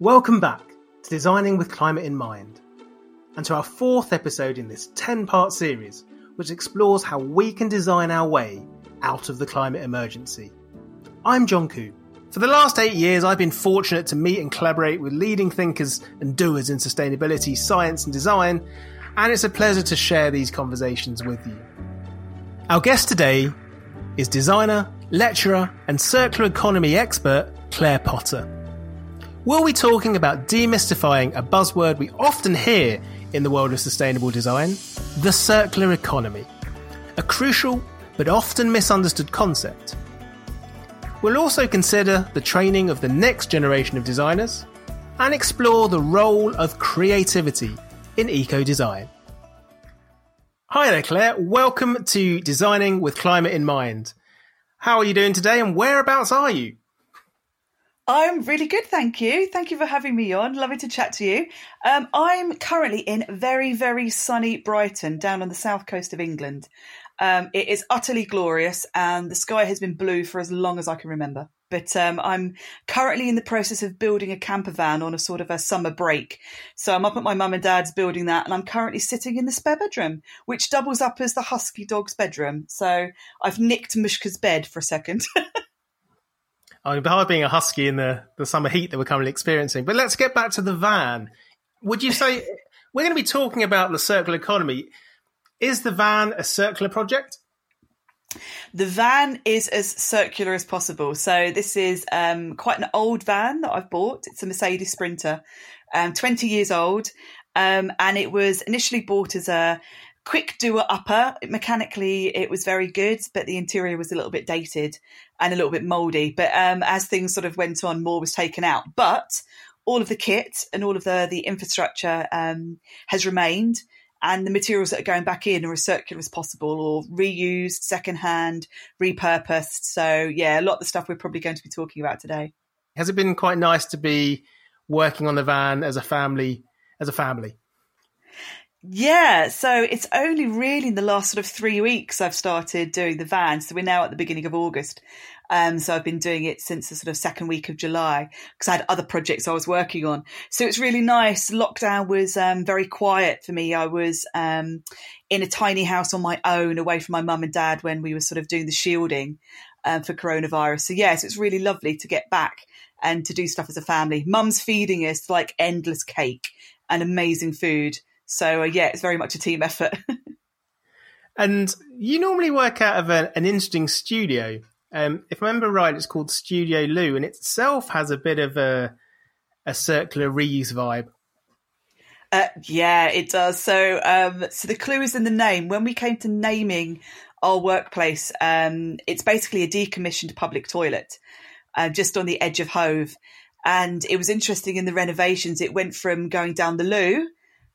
Welcome back to Designing with Climate in Mind, and to our fourth episode in this 10 part series, which explores how we can design our way out of the climate emergency. I'm John Koo. For the last eight years, I've been fortunate to meet and collaborate with leading thinkers and doers in sustainability, science, and design, and it's a pleasure to share these conversations with you. Our guest today is designer, lecturer, and circular economy expert Claire Potter. We'll be talking about demystifying a buzzword we often hear in the world of sustainable design the circular economy, a crucial but often misunderstood concept. We'll also consider the training of the next generation of designers and explore the role of creativity in eco design. Hi there, Claire. Welcome to Designing with Climate in Mind. How are you doing today and whereabouts are you? I'm really good, thank you. Thank you for having me on. Lovely to chat to you. Um, I'm currently in very, very sunny Brighton, down on the south coast of England. Um, it is utterly glorious, and the sky has been blue for as long as I can remember. But um, I'm currently in the process of building a camper van on a sort of a summer break. So I'm up at my mum and dad's building that, and I'm currently sitting in the spare bedroom, which doubles up as the husky dog's bedroom. So I've nicked Mushka's bed for a second. I mean, hard being a husky in the, the summer heat that we're currently experiencing. But let's get back to the van. Would you say we're going to be talking about the circular economy? Is the van a circular project? The van is as circular as possible. So this is um, quite an old van that I've bought. It's a Mercedes Sprinter, um, 20 years old. Um, and it was initially bought as a quick doer upper. Mechanically, it was very good, but the interior was a little bit dated and a little bit moldy. But um, as things sort of went on, more was taken out. But all of the kit and all of the the infrastructure um, has remained, and the materials that are going back in are as circular as possible, or reused, secondhand, repurposed. So yeah, a lot of the stuff we're probably going to be talking about today. Has it been quite nice to be working on the van as a family? As a family. Yeah, so it's only really in the last sort of three weeks I've started doing the van. So we're now at the beginning of August. Um, so I've been doing it since the sort of second week of July because I had other projects I was working on. So it's really nice. Lockdown was um, very quiet for me. I was um, in a tiny house on my own, away from my mum and dad when we were sort of doing the shielding um, for coronavirus. So yes, it's really lovely to get back and to do stuff as a family. Mum's feeding us like endless cake and amazing food. So uh, yeah, it's very much a team effort. and you normally work out of a, an interesting studio. Um, if I remember right, it's called Studio Loo, and itself has a bit of a a circular reuse vibe. Uh, yeah, it does. So, um, so the clue is in the name. When we came to naming our workplace, um, it's basically a decommissioned public toilet, uh, just on the edge of Hove. And it was interesting in the renovations. It went from going down the loo,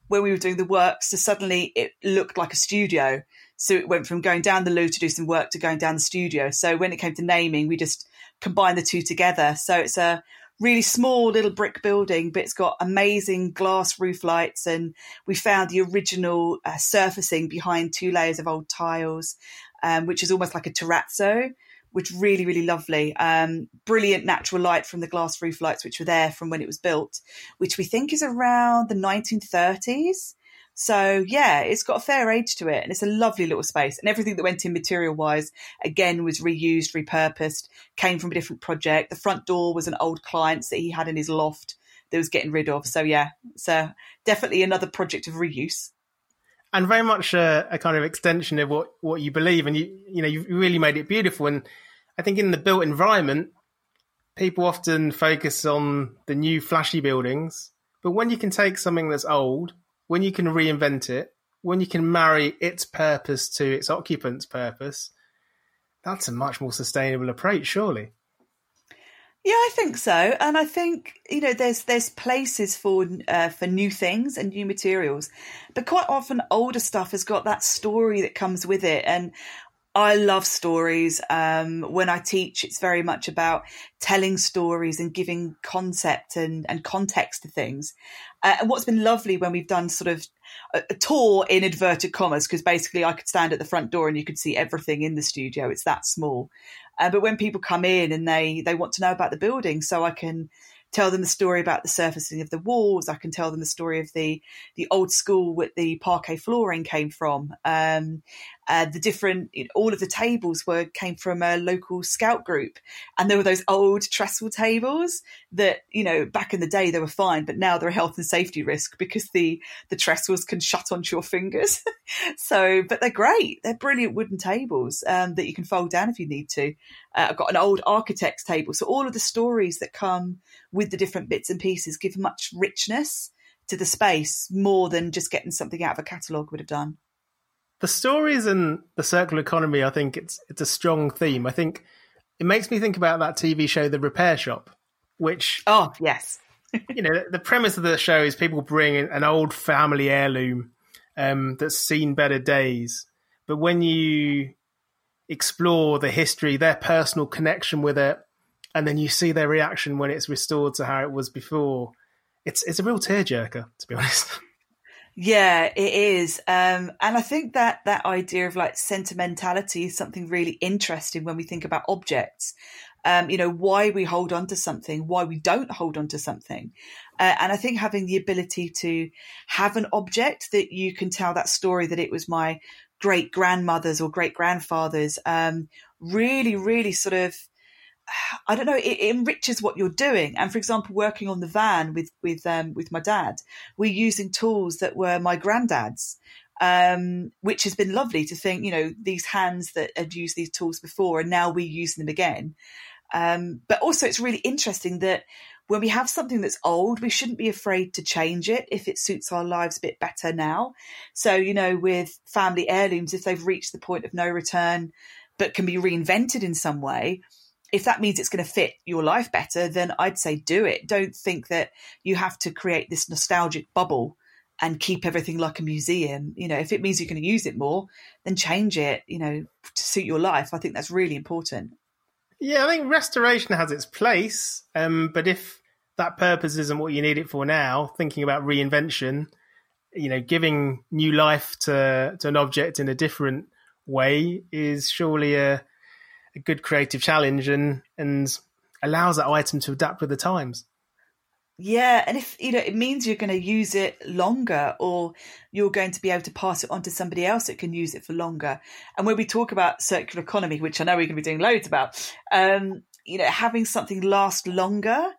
when we were doing the works so suddenly it looked like a studio. So it went from going down the loo to do some work to going down the studio. So when it came to naming, we just combined the two together. So it's a really small little brick building, but it's got amazing glass roof lights. And we found the original uh, surfacing behind two layers of old tiles, um, which is almost like a terrazzo which really, really lovely. Um, brilliant natural light from the glass roof lights, which were there from when it was built, which we think is around the 1930s. So yeah, it's got a fair age to it and it's a lovely little space and everything that went in material wise, again, was reused, repurposed, came from a different project. The front door was an old client's that he had in his loft that was getting rid of. So yeah, so uh, definitely another project of reuse and very much a, a, kind of extension of what, what you believe. And you, you know, you really made it beautiful. And I think in the built environment, people often focus on the new flashy buildings. But when you can take something that's old, when you can reinvent it, when you can marry its purpose to its occupant's purpose, that's a much more sustainable approach, surely. Yeah, I think so, and I think you know there's there's places for uh, for new things and new materials, but quite often older stuff has got that story that comes with it, and I love stories. Um, when I teach, it's very much about telling stories and giving concept and, and context to things. Uh, and what's been lovely when we've done sort of a, a tour in inverted commas, because basically I could stand at the front door and you could see everything in the studio. It's that small. Uh, but when people come in and they, they want to know about the building, so I can tell them the story about the surfacing of the walls. I can tell them the story of the the old school with the parquet flooring came from. Um, uh, the different, all of the tables were came from a local scout group, and there were those old trestle tables that you know back in the day they were fine, but now they're a health and safety risk because the the trestles can shut onto your fingers. so, but they're great. They're brilliant wooden tables um, that you can fold down if you need to. Uh, I've got an old architect's table, so all of the stories that come with the different bits and pieces give much richness to the space more than just getting something out of a catalogue would have done the stories in the circular economy, I think it's it's a strong theme. I think it makes me think about that TV show, The Repair Shop, which oh yes, you know the premise of the show is people bring an old family heirloom um, that's seen better days, but when you explore the history, their personal connection with it, and then you see their reaction when it's restored to how it was before, it's it's a real tearjerker, to be honest. Yeah, it is. Um, and I think that that idea of like sentimentality is something really interesting when we think about objects. Um, you know, why we hold on to something, why we don't hold on to something. Uh, and I think having the ability to have an object that you can tell that story that it was my great grandmother's or great grandfather's, um, really, really sort of I don't know, it, it, enriches what you're doing. And for example, working on the van with with um, with my dad, we're using tools that were my granddad's, um, which has been lovely to think. You know, these hands that had used these tools before, and now we use them again. Um, but also, it's really interesting that when we have something that's old, we shouldn't be afraid to change it if it suits our lives a bit better now. So, you know, with family heirlooms, if they've reached the point of no return, but can be reinvented in some way if that means it's going to fit your life better, then I'd say do it. Don't think that you have to create this nostalgic bubble and keep everything like a museum. You know, if it means you're going to use it more, then change it, you know, to suit your life. I think that's really important. Yeah, I think restoration has its place. Um, but if that purpose isn't what you need it for now, thinking about reinvention, you know, giving new life to, to an object in a different way is surely a, a good creative challenge and and allows that item to adapt with the times. Yeah, and if you know it means you're going to use it longer, or you're going to be able to pass it on to somebody else that can use it for longer. And when we talk about circular economy, which I know we're going to be doing loads about, um, you know, having something last longer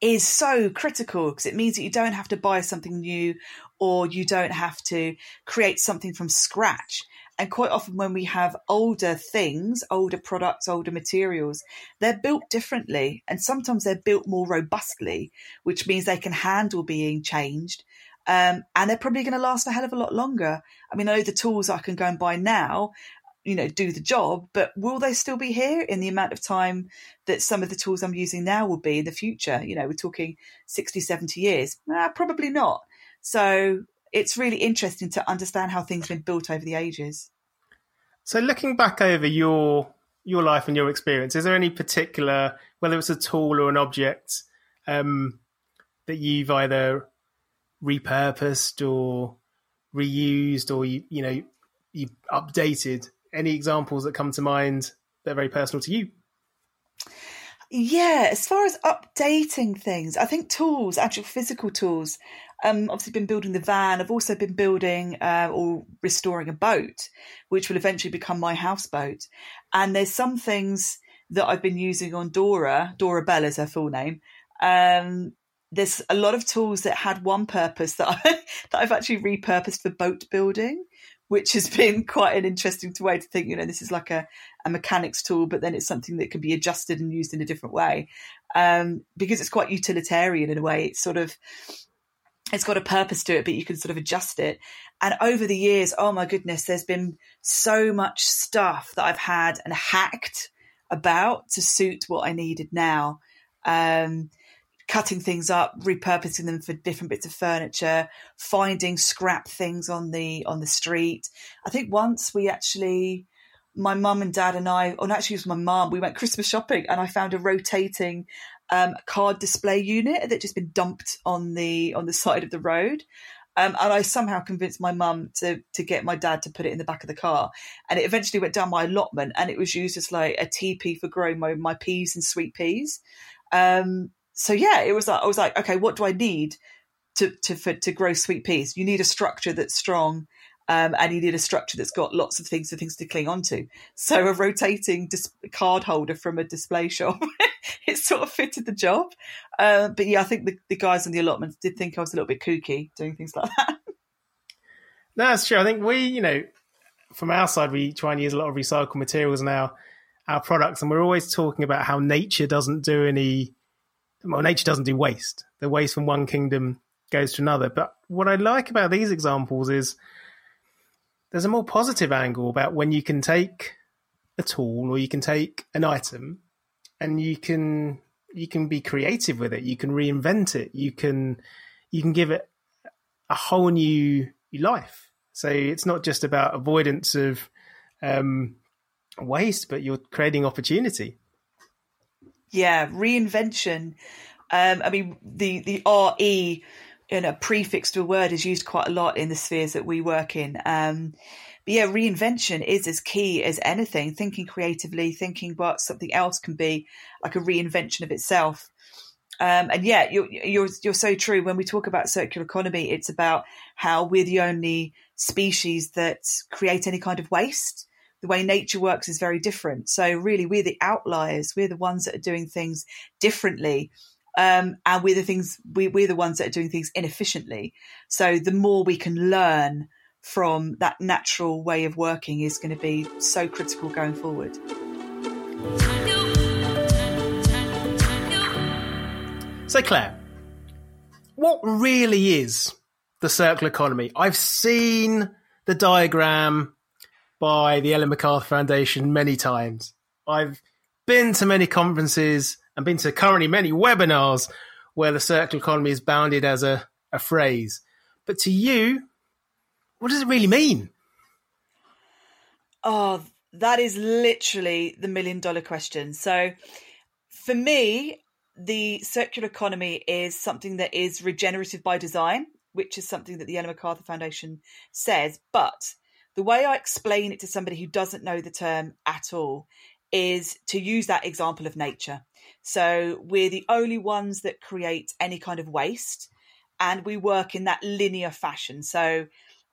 is so critical because it means that you don't have to buy something new or you don't have to create something from scratch. And quite often, when we have older things, older products, older materials, they're built differently. And sometimes they're built more robustly, which means they can handle being changed. Um, and they're probably going to last a hell of a lot longer. I mean, I know the tools I can go and buy now, you know, do the job, but will they still be here in the amount of time that some of the tools I'm using now will be in the future? You know, we're talking 60, 70 years. Nah, probably not. So it's really interesting to understand how things have been built over the ages. So, looking back over your your life and your experience, is there any particular, whether it's a tool or an object, um, that you've either repurposed or reused, or you you know you updated? Any examples that come to mind that are very personal to you? Yeah, as far as updating things, I think tools, actual physical tools, um, obviously been building the van. I've also been building uh, or restoring a boat, which will eventually become my houseboat. And there's some things that I've been using on Dora. Dora Bell is her full name. Um, there's a lot of tools that had one purpose that I, that I've actually repurposed for boat building, which has been quite an interesting way to think. You know, this is like a, a mechanics tool, but then it's something that can be adjusted and used in a different way um, because it's quite utilitarian in a way. It's sort of it's got a purpose to it, but you can sort of adjust it. And over the years, oh my goodness, there's been so much stuff that I've had and hacked about to suit what I needed now. Um, cutting things up, repurposing them for different bits of furniture, finding scrap things on the on the street. I think once we actually my mum and dad and I, or actually it was my mum, we went Christmas shopping and I found a rotating um, card display unit that just been dumped on the on the side of the road. Um, and I somehow convinced my mum to to get my dad to put it in the back of the car, and it eventually went down my allotment, and it was used as like a teepee for growing my, my peas and sweet peas. Um, so yeah, it was like I was like, okay, what do I need to to for, to grow sweet peas? You need a structure that's strong. Um, and you need a structure that's got lots of things for things to cling onto. So a rotating dis- card holder from a display shop, it sort of fitted the job. Uh, but yeah, I think the, the guys on the allotments did think I was a little bit kooky doing things like that. No, that's true. I think we, you know, from our side, we try and use a lot of recycled materials now our, our products, and we're always talking about how nature doesn't do any, well, nature doesn't do waste. The waste from one kingdom goes to another. But what I like about these examples is there's a more positive angle about when you can take a tool or you can take an item and you can you can be creative with it. You can reinvent it. You can you can give it a whole new life. So it's not just about avoidance of um, waste but you're creating opportunity. Yeah reinvention. Um, i mean the the re in a prefix to a word is used quite a lot in the spheres that we work in. Um, but yeah, reinvention is as key as anything. Thinking creatively, thinking what something else can be, like a reinvention of itself. Um, and yeah, you're, you're you're so true. When we talk about circular economy, it's about how we're the only species that create any kind of waste. The way nature works is very different. So really, we're the outliers. We're the ones that are doing things differently um, and we're the things we, we're the ones that are doing things inefficiently. So the more we can learn from that natural way of working is going to be so critical going forward. So Claire, what really is the circular economy? I've seen the diagram by the Ellen MacArthur Foundation many times. I've been to many conferences and been to currently many webinars where the circular economy is bounded as a, a phrase. But to you, what does it really mean? Oh, that is literally the million dollar question. So for me, the circular economy is something that is regenerative by design, which is something that the Ellen MacArthur Foundation says. But the way I explain it to somebody who doesn't know the term at all is to use that example of nature. So we're the only ones that create any kind of waste and we work in that linear fashion. So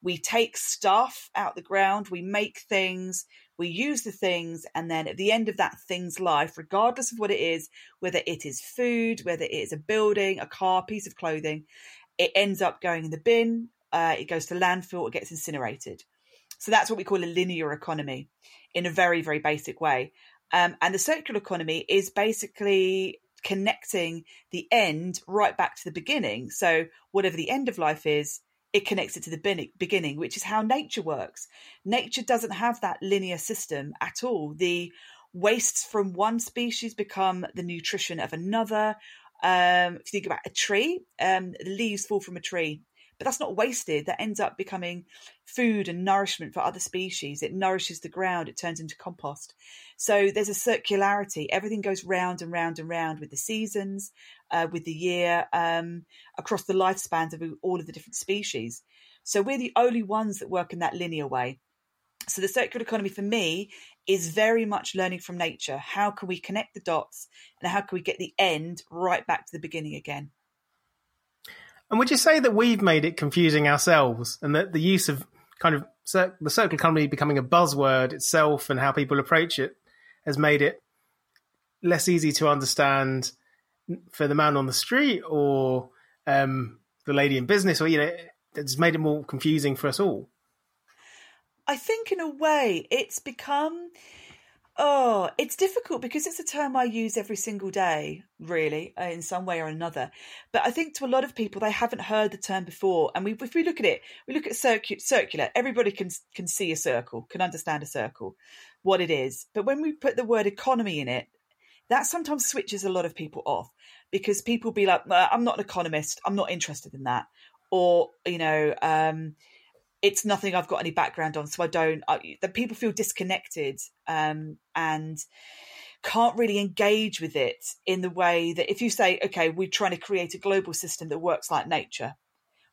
we take stuff out the ground, we make things, we use the things, and then at the end of that thing's life, regardless of what it is, whether it is food, whether it is a building, a car, piece of clothing, it ends up going in the bin, uh, it goes to landfill, it gets incinerated. So that's what we call a linear economy in a very, very basic way. Um, and the circular economy is basically connecting the end right back to the beginning. So, whatever the end of life is, it connects it to the beginning, which is how nature works. Nature doesn't have that linear system at all. The wastes from one species become the nutrition of another. Um, if you think about a tree, um, the leaves fall from a tree but that's not wasted. That ends up becoming food and nourishment for other species. It nourishes the ground, it turns into compost. So there's a circularity. Everything goes round and round and round with the seasons, uh, with the year, um, across the lifespans of all of the different species. So we're the only ones that work in that linear way. So the circular economy for me is very much learning from nature. How can we connect the dots and how can we get the end right back to the beginning again? And would you say that we've made it confusing ourselves and that the use of kind of cir- the circular economy becoming a buzzword itself and how people approach it has made it less easy to understand for the man on the street or um, the lady in business or, you know, it's made it more confusing for us all? I think in a way it's become Oh, it's difficult because it's a term I use every single day, really, uh, in some way or another. But I think to a lot of people, they haven't heard the term before. And we, if we look at it, we look at circu- circular. Everybody can can see a circle, can understand a circle, what it is. But when we put the word economy in it, that sometimes switches a lot of people off because people be like, "I'm not an economist. I'm not interested in that," or you know. Um, it's nothing I've got any background on, so I don't. I, people feel disconnected um, and can't really engage with it in the way that if you say, "Okay, we're trying to create a global system that works like nature,"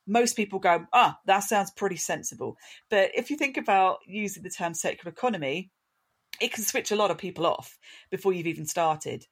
most people go, "Ah, that sounds pretty sensible." But if you think about using the term circular economy, it can switch a lot of people off before you've even started.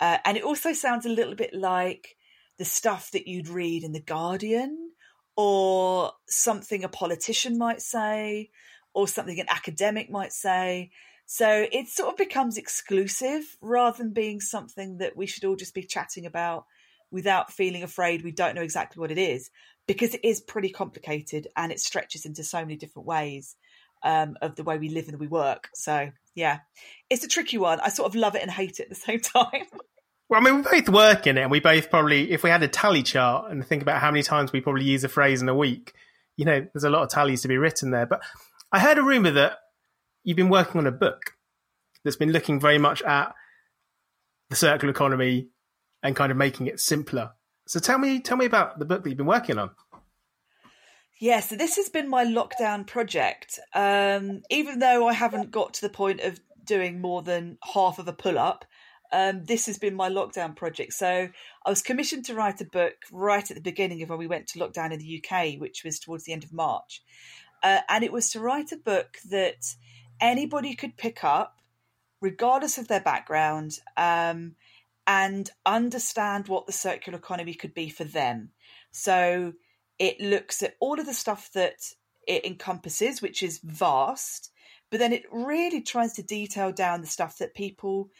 Uh, and it also sounds a little bit like the stuff that you'd read in The Guardian or something a politician might say or something an academic might say. So it sort of becomes exclusive rather than being something that we should all just be chatting about without feeling afraid we don't know exactly what it is because it is pretty complicated and it stretches into so many different ways um, of the way we live and we work. So yeah, it's a tricky one. I sort of love it and hate it at the same time. Well, I mean, we both work in it, and we both probably, if we had a tally chart and think about how many times we probably use a phrase in a week, you know, there's a lot of tallies to be written there. But I heard a rumor that you've been working on a book that's been looking very much at the circular economy and kind of making it simpler. So tell me, tell me about the book that you've been working on. Yeah, so this has been my lockdown project. Um, even though I haven't got to the point of doing more than half of a pull up, um, this has been my lockdown project. So I was commissioned to write a book right at the beginning of when we went to lockdown in the UK, which was towards the end of March. Uh, and it was to write a book that anybody could pick up, regardless of their background, um, and understand what the circular economy could be for them. So it looks at all of the stuff that it encompasses, which is vast, but then it really tries to detail down the stuff that people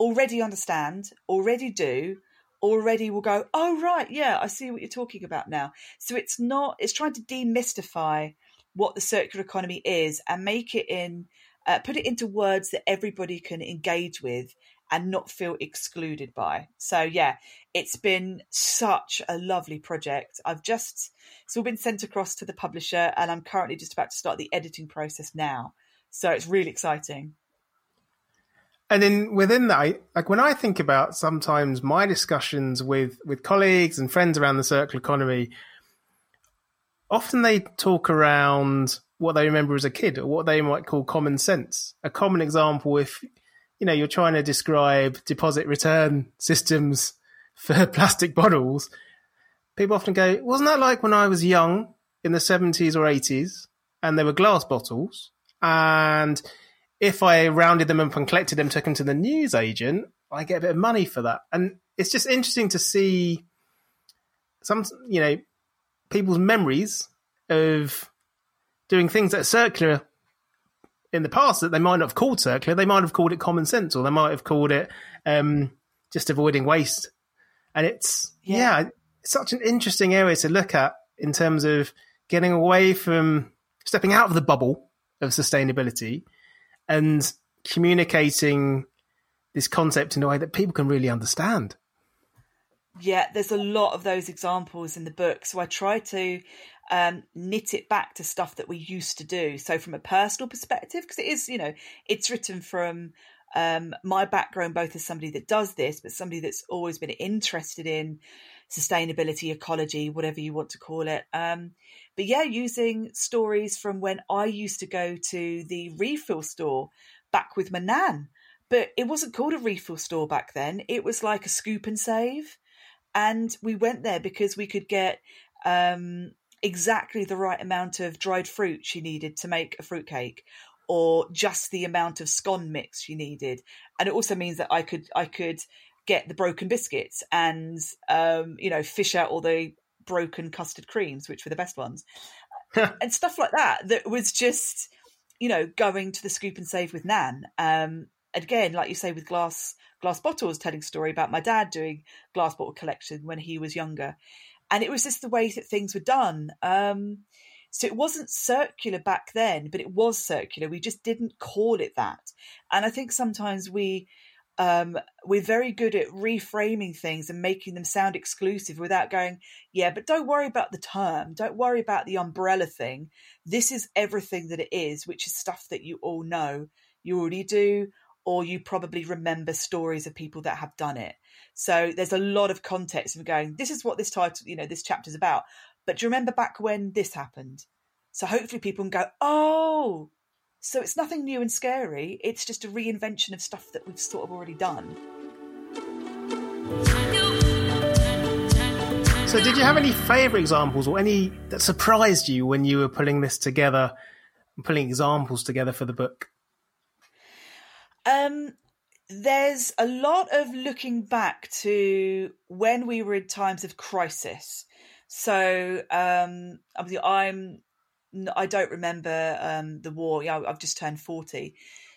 already understand, already do, already will go, oh, right, yeah, I see what you're talking about now. So it's not, it's trying to demystify what the circular economy is and make it in, uh, put it into words that everybody can engage with and not feel excluded by. So yeah, it's been such a lovely project. I've just it's all been sent across to the publisher and I'm currently just about to start the editing process now. So it's really exciting. And then within that, like when I think about sometimes my discussions with with colleagues and friends around the circular economy, often they talk around what they remember as a kid or what they might call common sense. A common example, if you know you're trying to describe deposit return systems for plastic bottles, people often go, "Wasn't that like when I was young in the 70s or 80s, and there were glass bottles and." if I rounded them up and collected them, took them to the news agent, I get a bit of money for that. And it's just interesting to see some, you know, people's memories of doing things that are circular in the past that they might not have called circular. They might have called it common sense, or they might have called it um, just avoiding waste. And it's yeah. yeah, such an interesting area to look at in terms of getting away from stepping out of the bubble of sustainability and communicating this concept in a way that people can really understand. Yeah, there's a lot of those examples in the book. So I try to um, knit it back to stuff that we used to do. So from a personal perspective, because it is, you know, it's written from um, my background, both as somebody that does this, but somebody that's always been interested in sustainability, ecology, whatever you want to call it. Um, but yeah, using stories from when I used to go to the refill store back with my nan. But it wasn't called a refill store back then. It was like a scoop and save. And we went there because we could get um, exactly the right amount of dried fruit she needed to make a fruitcake or just the amount of scone mix she needed. And it also means that I could I could get the broken biscuits and um, you know fish out all the broken custard creams, which were the best ones, and stuff like that. That was just you know going to the scoop and save with Nan. Um, again, like you say, with glass glass bottles, telling story about my dad doing glass bottle collection when he was younger, and it was just the way that things were done. Um, so it wasn't circular back then, but it was circular. We just didn't call it that. And I think sometimes we um, we're very good at reframing things and making them sound exclusive without going, yeah, but don't worry about the term. Don't worry about the umbrella thing. This is everything that it is, which is stuff that you all know, you already do, or you probably remember stories of people that have done it. So there's a lot of context of going, this is what this title, you know, this chapter's about. But do you remember back when this happened? So hopefully people can go, oh, so it's nothing new and scary. It's just a reinvention of stuff that we've sort of already done. So, did you have any favourite examples or any that surprised you when you were pulling this together, pulling examples together for the book? Um, there's a lot of looking back to when we were in times of crisis. So um, I'm I don't remember um, the war. Yeah, I've just turned forty,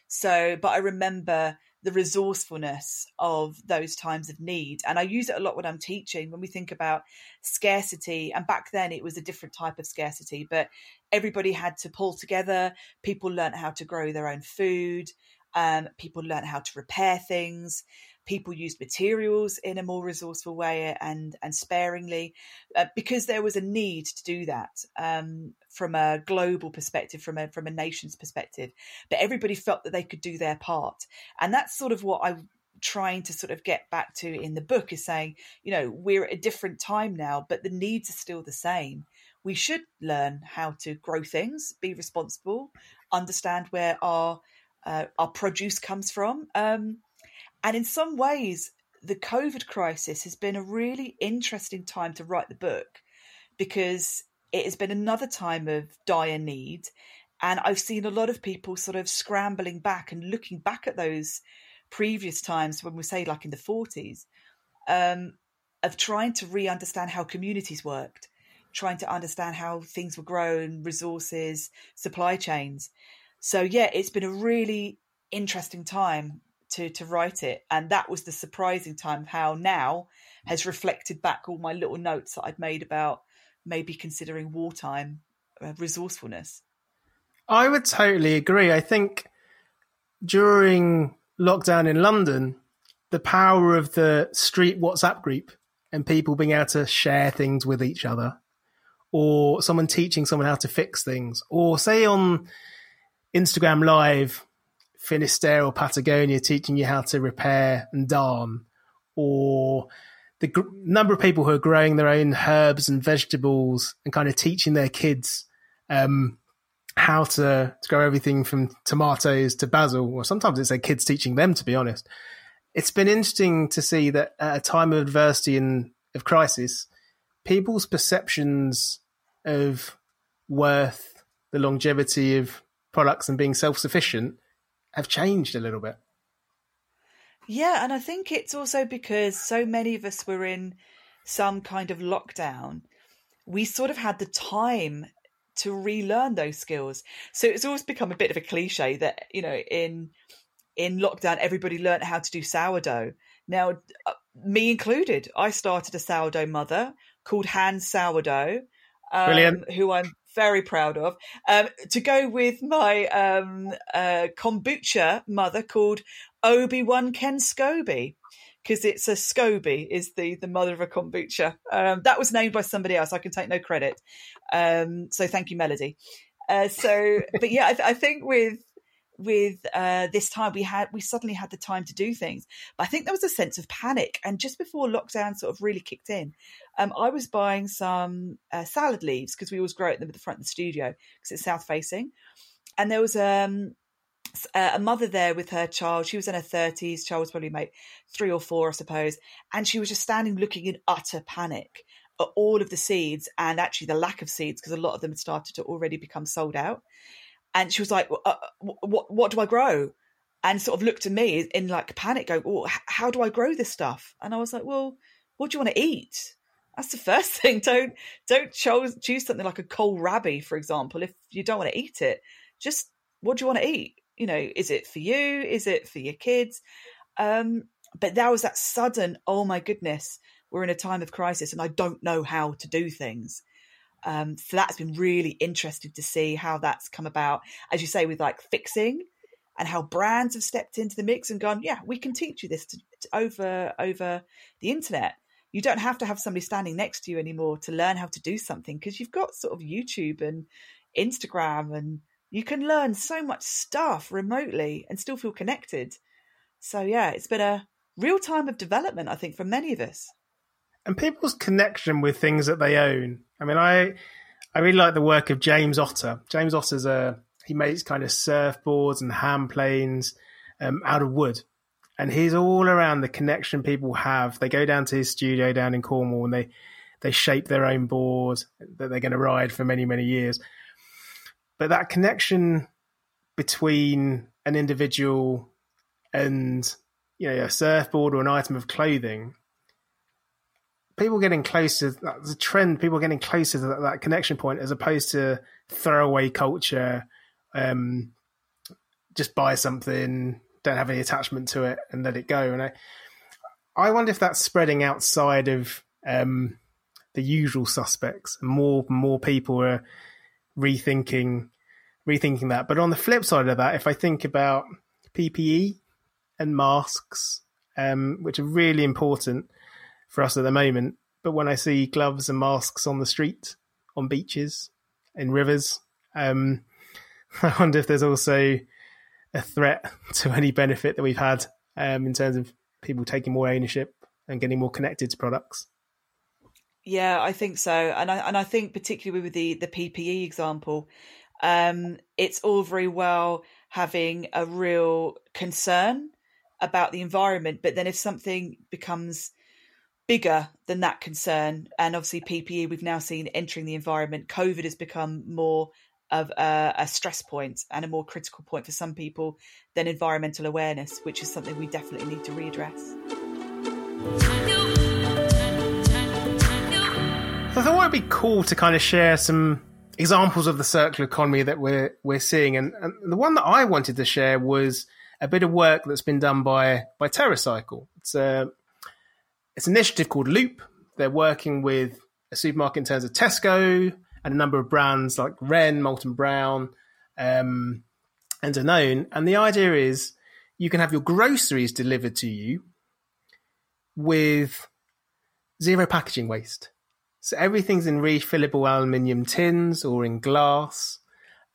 so but I remember the resourcefulness of those times of need. And I use it a lot when I'm teaching, when we think about scarcity. And back then it was a different type of scarcity, but everybody had to pull together. People learned how to grow their own food. Um, people learned how to repair things. People used materials in a more resourceful way and and sparingly uh, because there was a need to do that um, from a global perspective from a from a nation's perspective. But everybody felt that they could do their part. And that's sort of what I'm trying to sort of get back to in the book is saying you know we're at a different time now but the needs are still the same. We should learn how to grow things be responsible understand where our uh, our produce comes from um, and in some ways, the COVID crisis has been a really interesting time to write the book because it has been another time of dire need. And I've seen a lot of people sort of scrambling back and looking back at those previous times when we say, like in the 40s, um, of trying to re understand how communities worked, trying to understand how things were grown, resources, supply chains. So, yeah, it's been a really interesting time to to write it, and that was the surprising time. How now has reflected back all my little notes that I'd made about maybe considering wartime uh, resourcefulness. I would totally agree. I think during lockdown in London, the power of the street WhatsApp group and people being able to share things with each other, or someone teaching someone how to fix things, or say on Instagram Live, Finisterre or Patagonia teaching you how to repair and darn, or the gr- number of people who are growing their own herbs and vegetables and kind of teaching their kids um, how to, to grow everything from tomatoes to basil, or sometimes it's their kids teaching them, to be honest. It's been interesting to see that at a time of adversity and of crisis, people's perceptions of worth, the longevity of products and being self sufficient have changed a little bit. Yeah, and I think it's also because so many of us were in some kind of lockdown. We sort of had the time to relearn those skills. So it's always become a bit of a cliche that, you know, in in lockdown everybody learned how to do sourdough. Now, uh, me included, I started a sourdough mother called Hand Sourdough, um, who I'm very proud of. Um, to go with my um, uh, kombucha mother called Obi Wan Ken Scoby because it's a SCOBY is the the mother of a kombucha. Um, that was named by somebody else. I can take no credit. Um, so thank you, Melody. Uh, so, but yeah, I, th- I, think with with uh, this time we had we suddenly had the time to do things. But i think there was a sense of panic and just before lockdown sort of really kicked in um, i was buying some uh, salad leaves because we always grow them at the front of the studio because it's south facing. And there was um, a mother there with her child. She was in her 30s child was probably maybe three or four i suppose. And she was just standing looking in utter panic at all of the seeds and actually the lack of seeds because a lot of them had started to already become sold out and she was like, uh, "What what do I grow?" And sort of looked at me in like panic, going, "Oh, how do I grow this stuff?" And I was like, "Well, what do you want to eat?" That's the first thing. Don't don't choose choose something like a kohlrabi, for example, if you don't want to eat it. Just what do you want to eat? You know, is it for you? Is it for your kids? Um, but there was that sudden, oh my goodness, we're in a time of crisis and I don't know how to do things. Um, so that's been really interesting to see how that's come about, as you say, with like fixing and how brands have stepped into the mix and gone, yeah, we can teach you this to, to over over the internet. You don't have to have somebody standing next to you anymore to learn how to do something because you've got sort of YouTube and Instagram and you can learn so much stuff remotely and still feel connected. So yeah, it's been a real time of development, I think, for many of us and people's connection with things that they own. I mean, I I really like the work of James Otter. James Otter's a he makes kind of surfboards and hand planes um, out of wood, and he's all around the connection people have. They go down to his studio down in Cornwall and they they shape their own board that they're going to ride for many many years. But that connection between an individual and you know a surfboard or an item of clothing, people getting closer. A trend. People getting closer to that, that connection point as opposed to throwaway culture. Um, just buy something, don't have any attachment to it, and let it go. And I, I wonder if that's spreading outside of um, the usual suspects. More more people are rethinking rethinking that. But on the flip side of that, if I think about PPE and masks, um, which are really important for us at the moment, but when I see gloves and masks on the street, on beaches, in rivers, um, I wonder if there's also a threat to any benefit that we've had um, in terms of people taking more ownership and getting more connected to products. Yeah, I think so, and I and I think particularly with the the PPE example, um, it's all very well having a real concern about the environment, but then if something becomes bigger than that concern, and obviously PPE we've now seen entering the environment, COVID has become more of a, a, stress point and a more critical point for some people than environmental awareness, which is something we definitely need to readdress. I thought it would be cool to kind of share some examples of the circular economy that we're we're seeing, and, and the one that I wanted to share was a bit of work that's been done by by TerraCycle. It's a it's an initiative called Loop. They're working with a supermarket in terms of Tesco, and a number of brands like Wren, Molton Brown, um, and Danone. And the idea is you can have your groceries delivered to you with zero packaging waste. So everything's in refillable aluminium tins or in glass.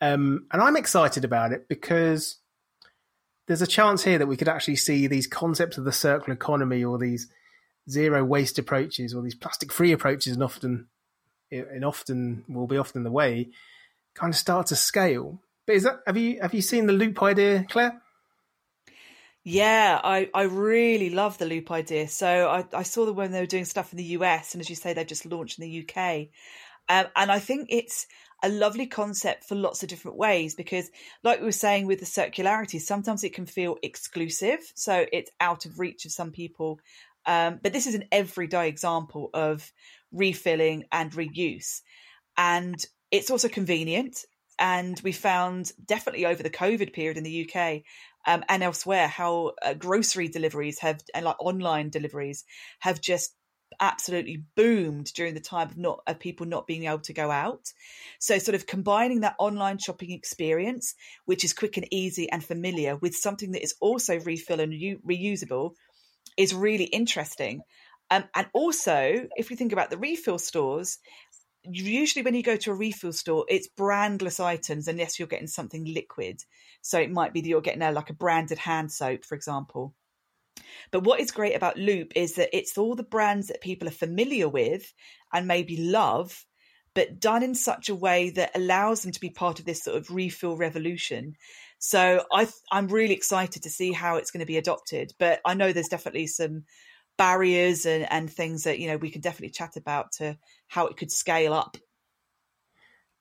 Um, and I'm excited about it because there's a chance here that we could actually see these concepts of the circular economy or these zero waste approaches or these plastic free approaches and often and often will be often the way, kind of start to scale. But is that have you have you seen the loop idea, Claire? Yeah, I, I really love the loop idea. So I, I saw them when they were doing stuff in the US, and as you say, they've just launched in the UK. Um, and I think it's a lovely concept for lots of different ways because, like we were saying with the circularity, sometimes it can feel exclusive. So it's out of reach of some people. Um, but this is an everyday example of refilling and reuse. And it's also convenient. And we found definitely over the COVID period in the UK um, and elsewhere how uh, grocery deliveries have and like online deliveries have just absolutely boomed during the time of not of people not being able to go out. So sort of combining that online shopping experience, which is quick and easy and familiar, with something that is also refill and re- reusable, is really interesting. Um, and also, if you think about the refill stores, usually when you go to a refill store, it's brandless items unless you're getting something liquid. So it might be that you're getting a, like a branded hand soap, for example. But what is great about Loop is that it's all the brands that people are familiar with and maybe love, but done in such a way that allows them to be part of this sort of refill revolution. So I, I'm really excited to see how it's going to be adopted. But I know there's definitely some barriers and, and things that you know we can definitely chat about to how it could scale up.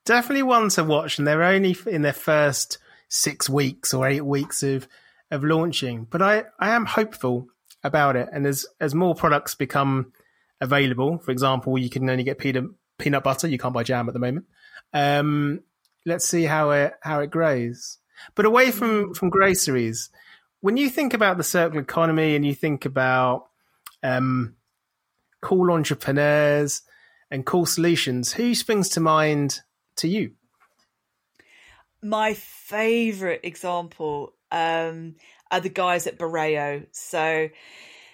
Definitely one to watch and they're only in their first six weeks or eight weeks of of launching but i i am hopeful about it. And as as more products become available for example you can only get peanut peanut butter you can't buy jam at the moment. Um, let's see how it how it grows but away from from groceries when you think about the circular economy and you think about um, cool entrepreneurs and cool solutions. Who springs to mind to you? My favorite example um, are the guys at Bureo. So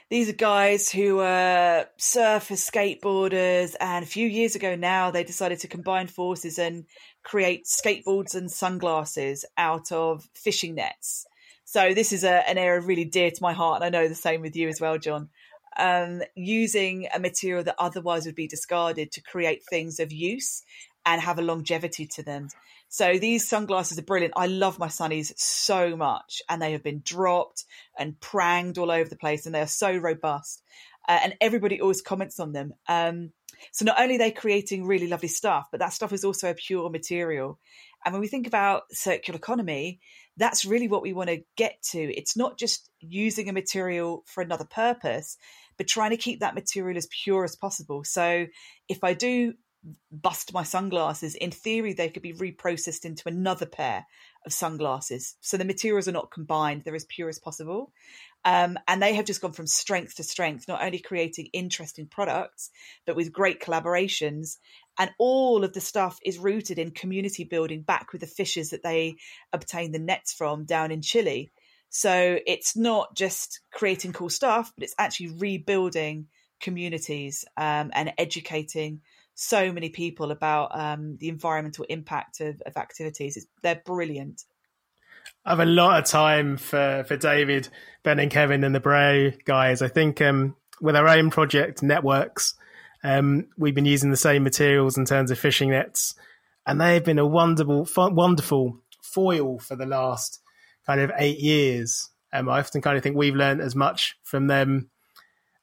these are guys who are surfers, skateboarders, and a few years ago now they decided to combine forces and create skateboards and sunglasses out of fishing nets. So this is a, an area really dear to my heart, and I know the same with you as well, John um, using a material that otherwise would be discarded to create things of use and have a longevity to them. So these sunglasses are brilliant. I love my sunnies so much, and they have been dropped and pranged all over the place, and they are so robust. Uh, and everybody always comments on them. Um, so not only are they creating really lovely stuff, but that stuff is also a pure material. And when we think about circular economy, that's really what we want to get to. It's not just using a material for another purpose, but trying to keep that material as pure as possible. So if I do bust my sunglasses, in theory, they could be reprocessed into another pair of sunglasses. So the materials are not combined, they're as pure as possible. Um, and they have just gone from strength to strength, not only creating interesting products, but with great collaborations. And all of the stuff is rooted in community building back with the fishers that they obtain the nets from down in Chile. So it's not just creating cool stuff, but it's actually rebuilding communities um, and educating so many people about um, the environmental impact of, of activities. It's, they're brilliant. I have a lot of time for, for David, Ben, and Kevin and the Bureo guys. I think um, with our own project networks, um, we've been using the same materials in terms of fishing nets, and they've been a wonderful, wonderful foil for the last kind of eight years. Um, I often kind of think we've learned as much from them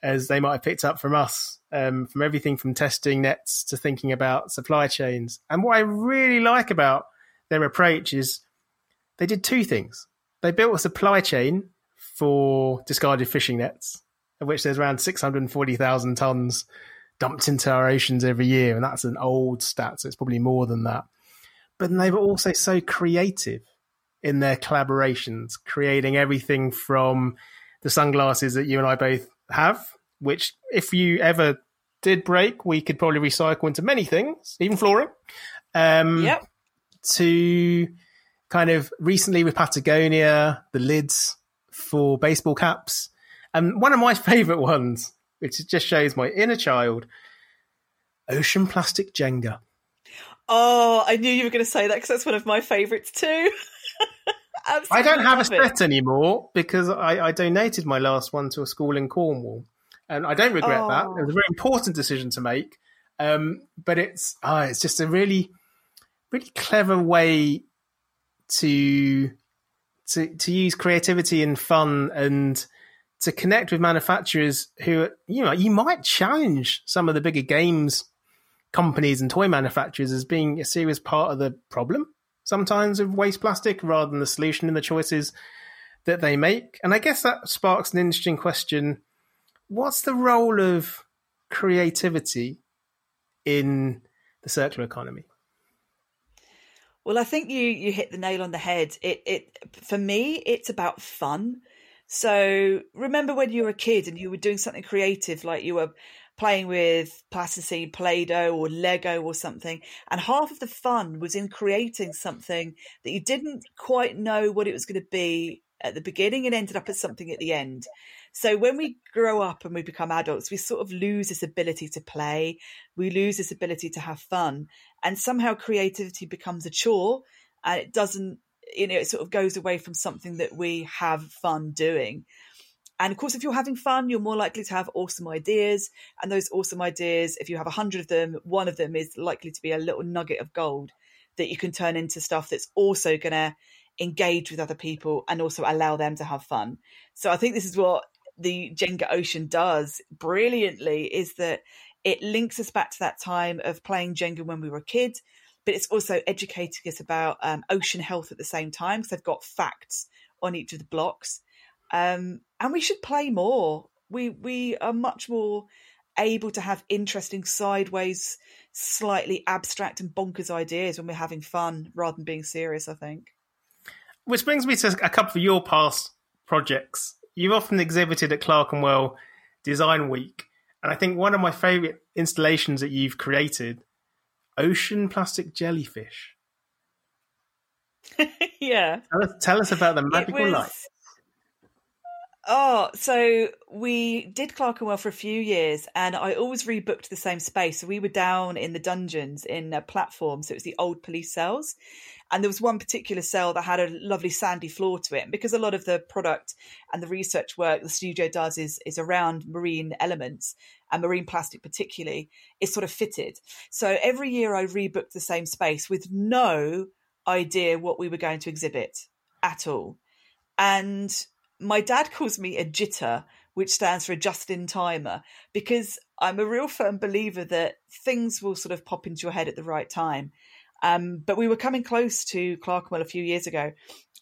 as they might have picked up from us, um, from everything from testing nets to thinking about supply chains. And what I really like about their approach is they did two things. They built a supply chain for discarded fishing nets, of which there's around 640,000 tons dumped into our oceans every year. And that's an old stat, so it's probably more than that. But they were also so creative in their collaborations, creating everything from the sunglasses that you and I both have, which if you ever did break, we could probably recycle into many things, even flooring. Um, yep. To kind of recently with Patagonia, the lids for baseball caps. And one of my favorite ones, which just shows my inner child, ocean plastic Jenga. Oh, I knew you were going to say that because that's one of my favorites too. I don't have a set anymore because I, I, donated my last one to a school in Cornwall, and I don't regret oh. that. It was a very important decision to make, um, but it's oh, it's just a really, really clever way to to to use creativity and fun and to connect with manufacturers who you know you might challenge some of the bigger games companies and toy manufacturers as being a serious part of the problem sometimes of waste plastic rather than the solution in the choices that they make. And I guess that sparks an interesting question. What's the role of creativity in the circular economy? Well, I think you you hit the nail on the head. It it for me, it's about fun. So remember when you were a kid and you were doing something creative, like you were playing with plasticine, Play-Doh or Lego or something. And half of the fun was in creating something that you didn't quite know what it was going to be at the beginning and ended up as something at the end. So when we grow up and we become adults, we sort of lose this ability to play. We lose this ability to have fun. And somehow creativity becomes a chore and it doesn't, you know, it sort of goes away from something that we have fun doing. And of course, if you're having fun, you're more likely to have awesome ideas. And those awesome ideas, if you have a hundred of them, one of them is likely to be a little nugget of gold that you can turn into stuff that's also going to engage with other people and also allow them to have fun. So I think this is what the Jenga Ocean does brilliantly is that it links us back to that time of playing Jenga when we were kids, but it's also educating us about um, ocean health at the same time because they've got facts on each of the blocks. Um, and we should play more. We we are much more able to have interesting sideways, slightly abstract and bonkers ideas when we're having fun rather than being serious. I think. Which brings me to a couple of your past projects. You've often exhibited at Clerkenwell Design Week, and I think one of my favourite installations that you've created, ocean plastic jellyfish. yeah. Tell us, tell us about the magical was, light. Oh, so we did Clerkenwell for a few years, and I always rebooked the same space. So we were down in the dungeons in uh, a platform, so it was the old police cells. And there was one particular cell that had a lovely sandy floor to it. And because a lot of the product and the research work the studio does is is around marine elements and marine plastic particularly, it's sort of fitted. So every year I rebooked the same space with no idea what we were going to exhibit at all. And my dad calls me a jitter, which stands for a just in timer, because I'm a real firm believer that things will sort of pop into your head at the right time. Um, but we were coming close to Clerkenwell a few years ago,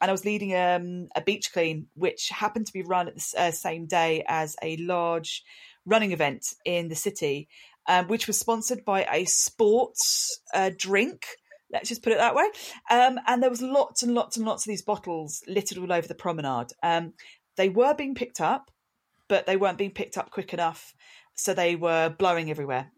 and I was leading um, a beach clean, which happened to be run at the uh, same day as a large running event in the city, um, which was sponsored by a sports uh, drink. Let's just put it that way. Um, and there was lots and lots and lots of these bottles littered all over the promenade. Um, they were being picked up, but they weren't being picked up quick enough, so they were blowing everywhere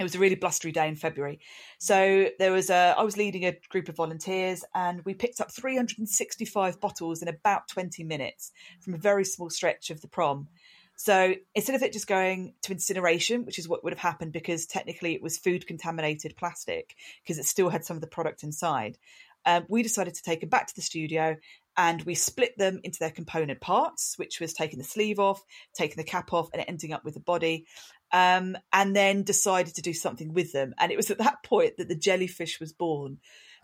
it was a really blustery day in February. So there was a, I was leading a group of volunteers and we picked up 365 bottles in about 20 minutes from a very small stretch of the prom. So instead of it just going to incineration, which is what would have happened because technically it was food contaminated plastic because it still had some of the product inside, um, we decided to take it back to the studio and we split them into their component parts, which was taking the sleeve off, taking the cap off, and ending up with the body um, and then decided to do something with them. And it was at that point that the jellyfish was born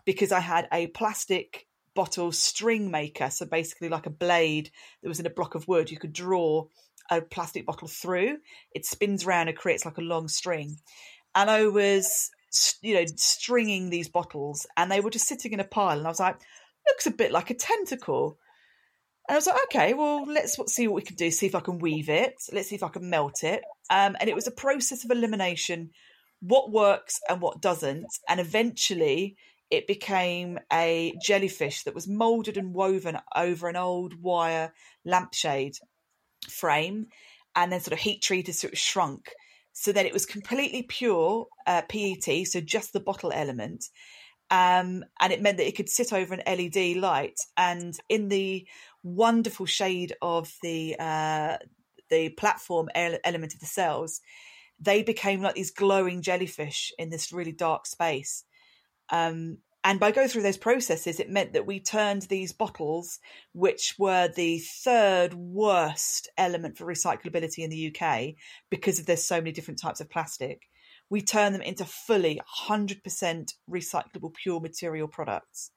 because I had a plastic bottle string maker. So basically, like a blade that was in a block of wood, you could draw a plastic bottle through. It spins around and creates like a long string. And I was, you know, stringing these bottles and they were just sitting in a pile. And I was like, looks a bit like a tentacle. And I was like, okay, well, let's see what we can do. See if I can weave it. Let's see if I can melt it. Um, and it was a process of elimination what works and what doesn't. And eventually it became a jellyfish that was molded and woven over an old wire lampshade frame and then sort of heat treated so it was shrunk. So that it was completely pure uh, PET, so just the bottle element. Um, and it meant that it could sit over an LED light. And in the wonderful shade of the uh, the platform element of the cells, they became like these glowing jellyfish in this really dark space. Um, and by going through those processes, it meant that we turned these bottles, which were the third worst element for recyclability in the UK because of there's so many different types of plastic, we turned them into fully 100% recyclable pure material products.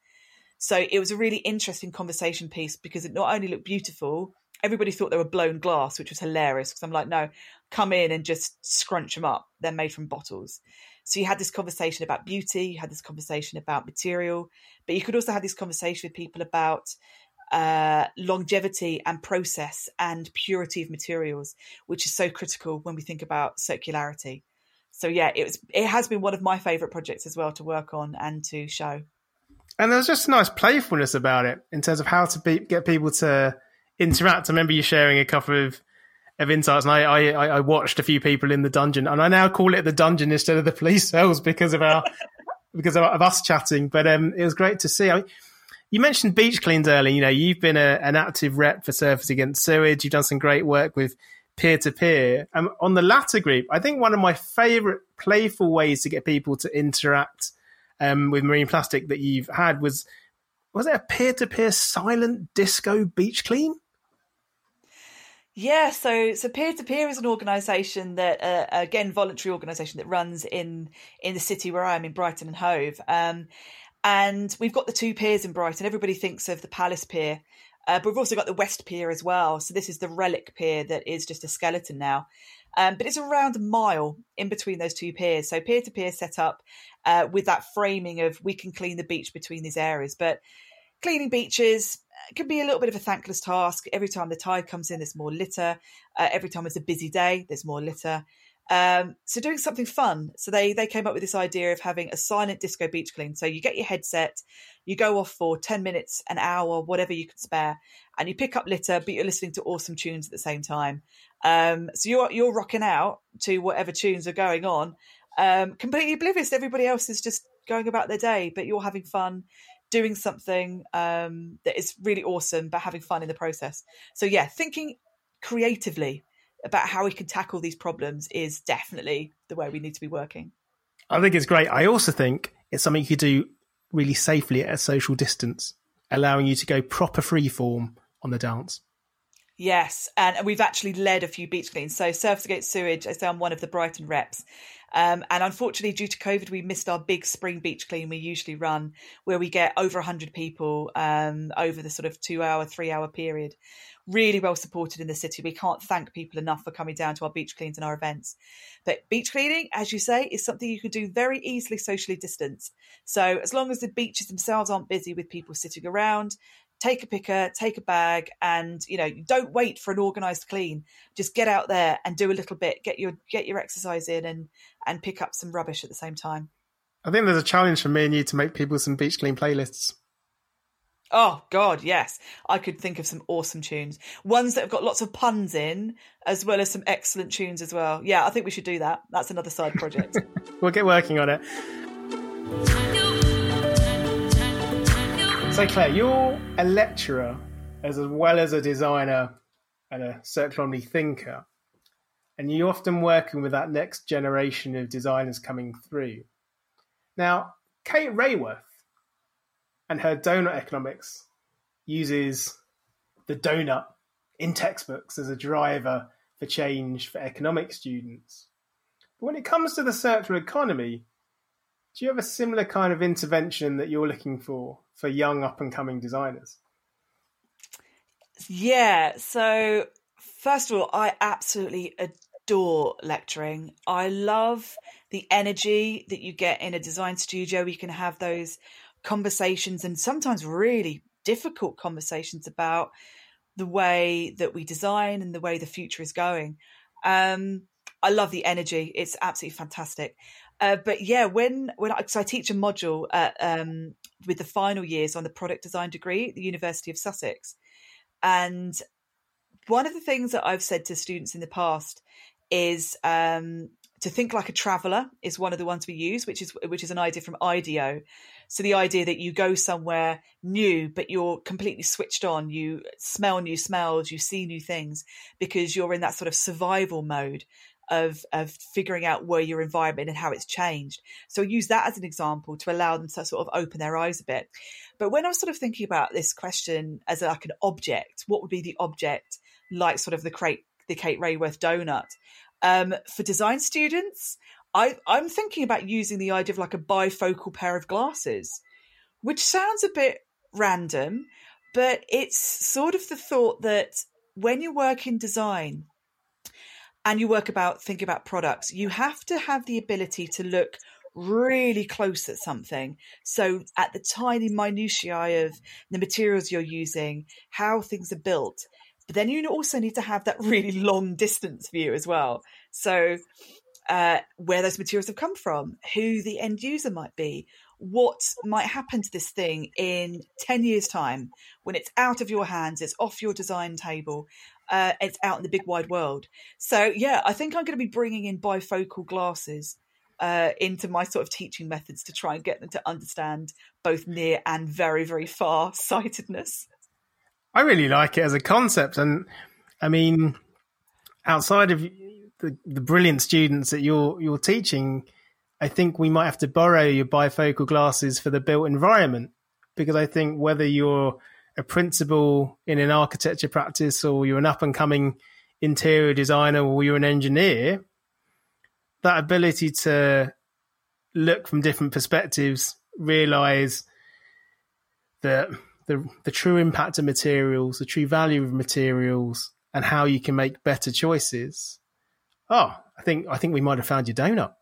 So it was a really interesting conversation piece because it not only looked beautiful, everybody thought they were blown glass, which was hilarious because I'm like, no, come in and just scrunch them up. They're made from bottles. So you had this conversation about beauty, you had this conversation about material, but you could also have this conversation with people about uh, longevity and process and purity of materials, which is so critical when we think about circularity. So yeah, it was it has been one of my favourite projects as well to work on and to show. And there's just a nice playfulness about it in terms of how to be, get people to interact. I remember you sharing a couple of of insights, and I, I, I watched a few people in the dungeon, and I now call it the dungeon instead of the police cells because of our because of, of, us chatting. But um, it was great to see. I mean, you mentioned beach cleans earlier. You know, you've been a, an active rep for Surfers Against Sewage. You've done some great work with peer to peer. And on the latter group, I think one of my favourite playful ways to get people to interact um, with marine plastic that you've had was was it a peer to peer silent disco beach clean? Yeah, so so peer to peer is an organisation that uh, again voluntary organisation that runs in in the city where I am in Brighton and Hove, um, and we've got the two piers in Brighton. Everybody thinks of the Palace Pier, uh, but we've also got the West Pier as well. So this is the relic pier that is just a skeleton now. Um, but it's around a mile in between those two piers. So peer to peer set up uh, with that framing of we can clean the beach between these areas. But cleaning beaches uh, can be a little bit of a thankless task. Every time the tide comes in, there's more litter. Uh, every time it's a busy day, there's more litter. Um, so doing something fun. So they they came up with this idea of having a silent disco beach clean. So you get your headset, you go off for ten minutes, an hour, whatever you can spare, and you pick up litter, but you're listening to awesome tunes at the same time. Um, so you're you're rocking out to whatever tunes are going on, um, completely oblivious. Everybody else is just going about their day, but you're having fun doing something um, that is really awesome, but having fun in the process. So yeah, thinking creatively about how we can tackle these problems is definitely the way we need to be working. I think it's great. I also think it's something you could do really safely at a social distance, allowing you to go proper free form on the dance. Yes, and we've actually led a few beach cleans. So Surfers Against Sewage, I say I'm one of the Brighton reps. Um, and unfortunately, due to COVID, we missed our big spring beach clean we usually run, where we get over 100 people um, over the sort of two hour, three hour period. Really well supported in the city. We can't thank people enough for coming down to our beach cleans and our events. But beach cleaning, as you say, is something you can do very easily socially distanced. So as long as the beaches themselves aren't busy with people sitting around, take a picker, take a bag, and you know, don't wait for an organised clean. Just get out there and do a little bit, get your get your exercise in, and and pick up some rubbish at the same time. I think there's a challenge for me and you to make people some beach clean playlists. Oh God, yes. I could think of some awesome tunes. Ones that have got lots of puns in, as well as some excellent tunes as well. Yeah, I think we should do that. That's another side project. we'll get working on it. So, Claire, you're a lecturer as well as a designer and a circular economy thinker, and you're often working with that next generation of designers coming through. Now, Kate Raworth and her donut economics uses the donut in textbooks as a driver for change for economic students. But when it comes to the circular economy, do you have a similar kind of intervention that you're looking for for young up and coming designers? Yeah. So, first of all, I absolutely adore lecturing. I love the energy that you get in a design studio. You can have those conversations and sometimes really difficult conversations about the way that we design and the way the future is going. Um, I love the energy; it's absolutely fantastic. Uh, but yeah, when when I, I teach a module at, um, with the final years on the product design degree at the University of Sussex, and one of the things that I've said to students in the past is um, to think like a traveler is one of the ones we use, which is which is an idea from IDEO. So the idea that you go somewhere new, but you're completely switched on, you smell new smells, you see new things because you're in that sort of survival mode of of figuring out where your environment and how it's changed. So I use that as an example to allow them to sort of open their eyes a bit. But when I was sort of thinking about this question as like an object, what would be the object like sort of the crate the Kate Raworth donut? Um, for design students, I, I'm thinking about using the idea of like a bifocal pair of glasses, which sounds a bit random, but it's sort of the thought that when you work in design, and you work about think about products you have to have the ability to look really close at something. So at the tiny minutiae of the materials you're using how things are built but then you also need to have that really long distance view as well. So uh, where those materials have come from who the end user might be what might happen to this thing in 10 years time when it's out of your hands it's off your design table uh, it's out in the big wide world. So yeah, I think I'm going to be bringing in bifocal glasses uh, into my sort of teaching methods to try and get them to understand both near and very very far sightedness. I really like it as a concept, and I mean, outside of the, the brilliant students that you're you're teaching, I think we might have to borrow your bifocal glasses for the built environment because I think whether you're a principal in an architecture practice or you're an up and coming interior designer or you're an engineer, that ability to look from different perspectives, realize that the the true impact of materials, the true value of materials, and how you can make better choices. Oh, I think I think we might have found your donut.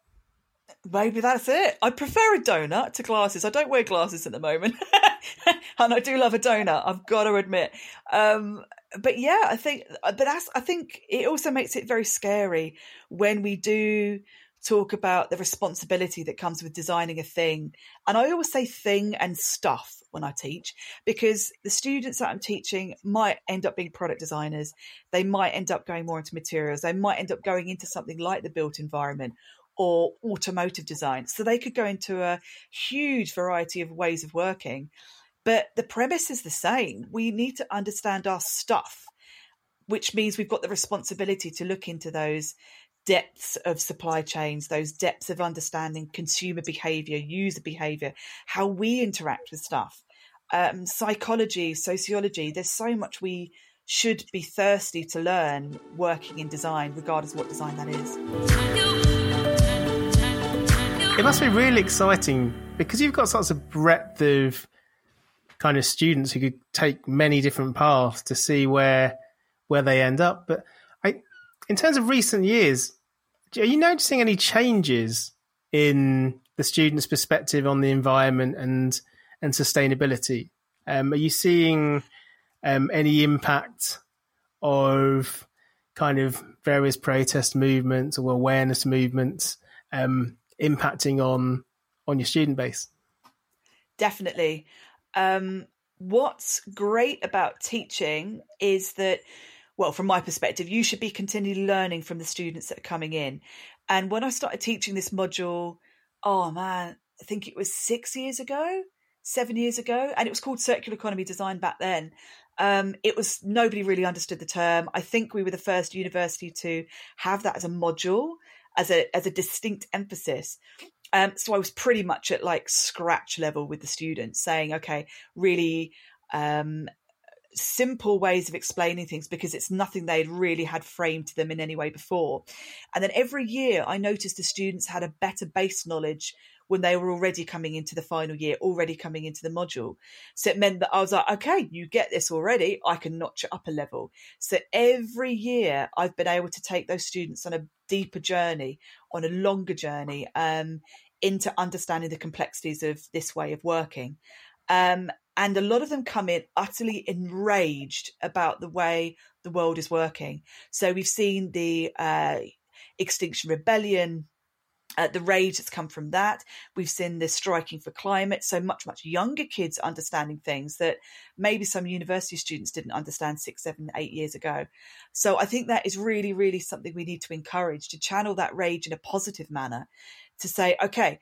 Maybe that's it. I prefer a donut to glasses. I don't wear glasses at the moment. and I do love a donut, I've got to admit. Um, but yeah, I think, but that's, I think it also makes it very scary when we do talk about the responsibility that comes with designing a thing. And I always say thing and stuff when I teach because the students that I'm teaching might end up being product designers. They might end up going more into materials. They might end up going into something like the built environment or automotive design. So they could go into a huge variety of ways of working. But the premise is the same. We need to understand our stuff, which means we've got the responsibility to look into those depths of supply chains, those depths of understanding consumer behavior, user behavior, how we interact with stuff, um, psychology, sociology. There's so much we should be thirsty to learn working in design, regardless of what design that is. It must be really exciting because you've got such a breadth of kind of students who could take many different paths to see where where they end up. But I, in terms of recent years, are you noticing any changes in the students' perspective on the environment and and sustainability? Um, are you seeing um, any impact of kind of various protest movements or awareness movements um, impacting on on your student base? Definitely. Um, what's great about teaching is that, well, from my perspective, you should be continually learning from the students that are coming in. And when I started teaching this module, oh man, I think it was six years ago, seven years ago, and it was called Circular Economy Design back then. Um, it was nobody really understood the term. I think we were the first university to have that as a module, as a as a distinct emphasis. Um, so I was pretty much at like scratch level with the students, saying, okay, really um, simple ways of explaining things because it's nothing they'd really had framed to them in any way before. And then every year I noticed the students had a better base knowledge when they were already coming into the final year, already coming into the module. So it meant that I was like, okay, you get this already. I can notch it up a level. So every year I've been able to take those students on a deeper journey, on a longer journey, um, into understanding the complexities of this way of working. Um, and a lot of them come in utterly enraged about the way the world is working. So we've seen the uh, Extinction Rebellion uh, the rage that's come from that. We've seen this striking for climate. So much, much younger kids understanding things that maybe some university students didn't understand six, seven, eight years ago. So I think that is really, really something we need to encourage to channel that rage in a positive manner to say, okay,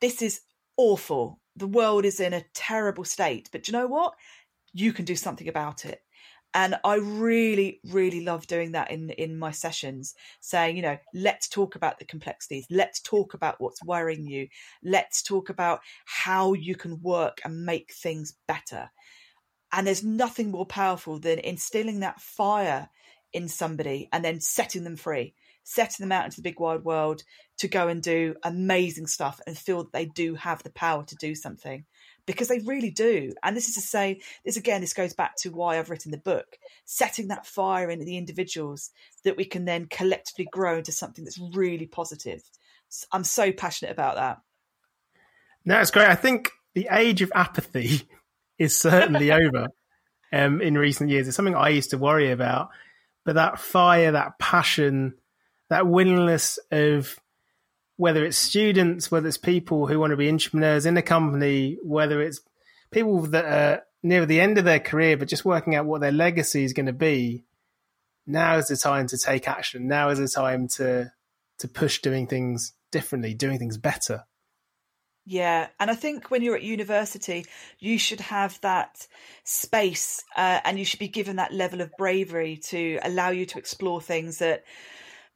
this is awful. The world is in a terrible state. But you know what? You can do something about it and i really really love doing that in in my sessions saying you know let's talk about the complexities. Let's talk about what's worrying you. Let's talk about how you can work and make things better. And there's nothing more powerful than instilling that fire in somebody and then setting them free setting them out into the big wide world to go and do amazing stuff and feel that they do have the power to do something because they really do. And this is to say, this again, this goes back to why I've written the book, setting that fire in the individuals that we can then collectively grow into something that's really positive. I'm so passionate about that. No, it's great. I think the age of apathy is certainly over um, in recent years. It's something I used to worry about. But that fire, that passion, that willingness of whether it's students, whether it's people who want to be entrepreneurs in a company, whether it's people that are near the end of their career but just working out what their legacy is going to be. Now is the time to take action. Now is the time to to push doing things differently, doing things better. Yeah, and I think when you're at university, you should have that space, uh, and you should be given that level of bravery to allow you to explore things that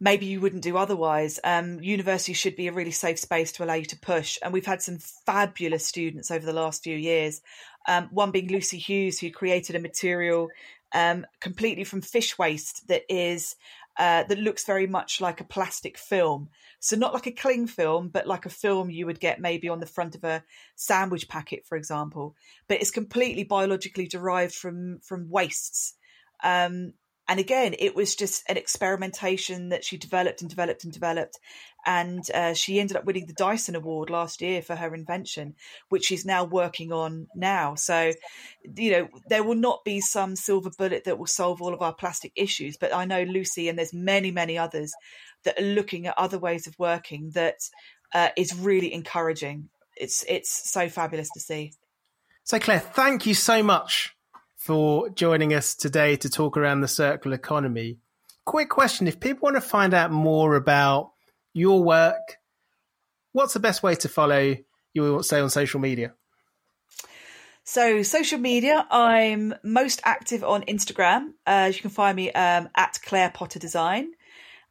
maybe you wouldn't do otherwise. Um, university should be a really safe space to allow you to push. And we've had some fabulous students over the last few years. Um, one being Lucy Hughes, who created a material um, completely from fish waste that is uh, that looks very much like a plastic film. So not like a cling film, but like a film you would get maybe on the front of a sandwich packet, for example. But it's completely biologically derived from from wastes. Um, and again, it was just an experimentation that she developed and developed and developed. And uh, she ended up winning the Dyson Award last year for her invention, which she's now working on now. So, you know, there will not be some silver bullet that will solve all of our plastic issues. But I know Lucy and there's many, many others that are looking at other ways of working that uh, is really encouraging. It's it's so fabulous to see. So, Claire, thank you so much for joining us today to talk around the circular economy. Quick question if people want to find out more about your work, what's the best way to follow you, say, on social media? So, social media, I'm most active on Instagram. Uh, you can find me um, at Claire Potter Design.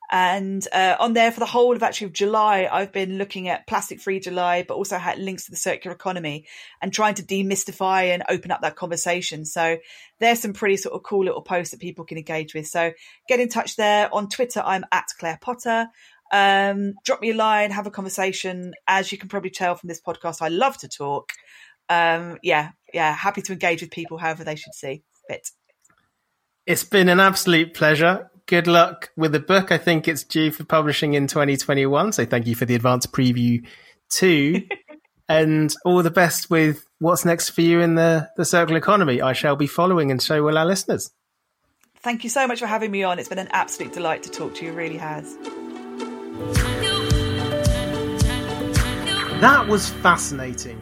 And uh, on there for the whole of actually of July, I've been looking at plastic free July, but also had links to the circular economy and trying to demystify and open up that conversation. So there's some pretty sort of cool little posts that people can engage with. So get in touch there. On Twitter, I'm at Claire Potter. Um, drop me a line, have a conversation. As you can probably tell from this podcast, I love to talk. Um, yeah, yeah, happy to engage with people however they should see fit. It's been an absolute pleasure. Good luck with the book. I think it's due for publishing in 2021. So thank you for the advance preview too. and all the best with what's next for you in the, the circular economy. I shall be following and so will our listeners. Thank you so much for having me on. It's been an absolute delight to talk to you. It really has. That was fascinating.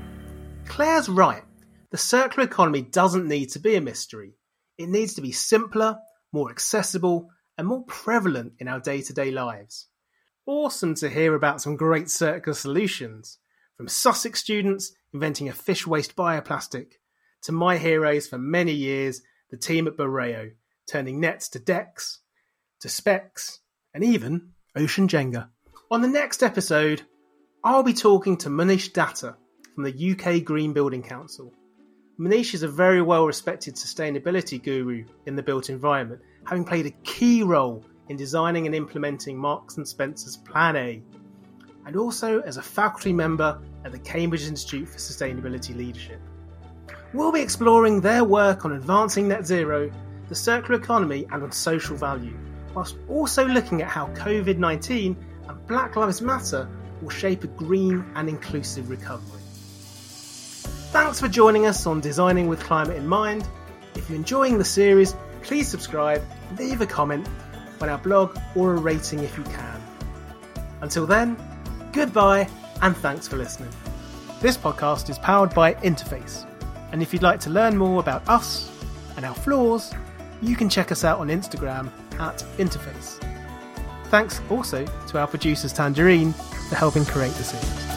Claire's right. The circular economy doesn't need to be a mystery. It needs to be simpler, more accessible, and more prevalent in our day to day lives. Awesome to hear about some great circular solutions, from Sussex students inventing a fish waste bioplastic, to my heroes for many years, the team at Bureo, turning nets to decks, to specs, and even Ocean Jenga. On the next episode, I'll be talking to Munish Datta from the UK Green Building Council. Munish is a very well respected sustainability guru in the built environment, having played a key role in designing and implementing Marks and Spencer's Plan A, and also as a faculty member at the Cambridge Institute for Sustainability Leadership. We'll be exploring their work on advancing net zero, the circular economy, and on social value, whilst also looking at how COVID 19 and Black Lives Matter will shape a green and inclusive recovery. Thanks for joining us on Designing with Climate in Mind. If you're enjoying the series, please subscribe, leave a comment on our blog, or a rating if you can. Until then, goodbye and thanks for listening. This podcast is powered by Interface, and if you'd like to learn more about us and our flaws, you can check us out on Instagram at Interface. Thanks also to our producers Tangerine for helping create the series.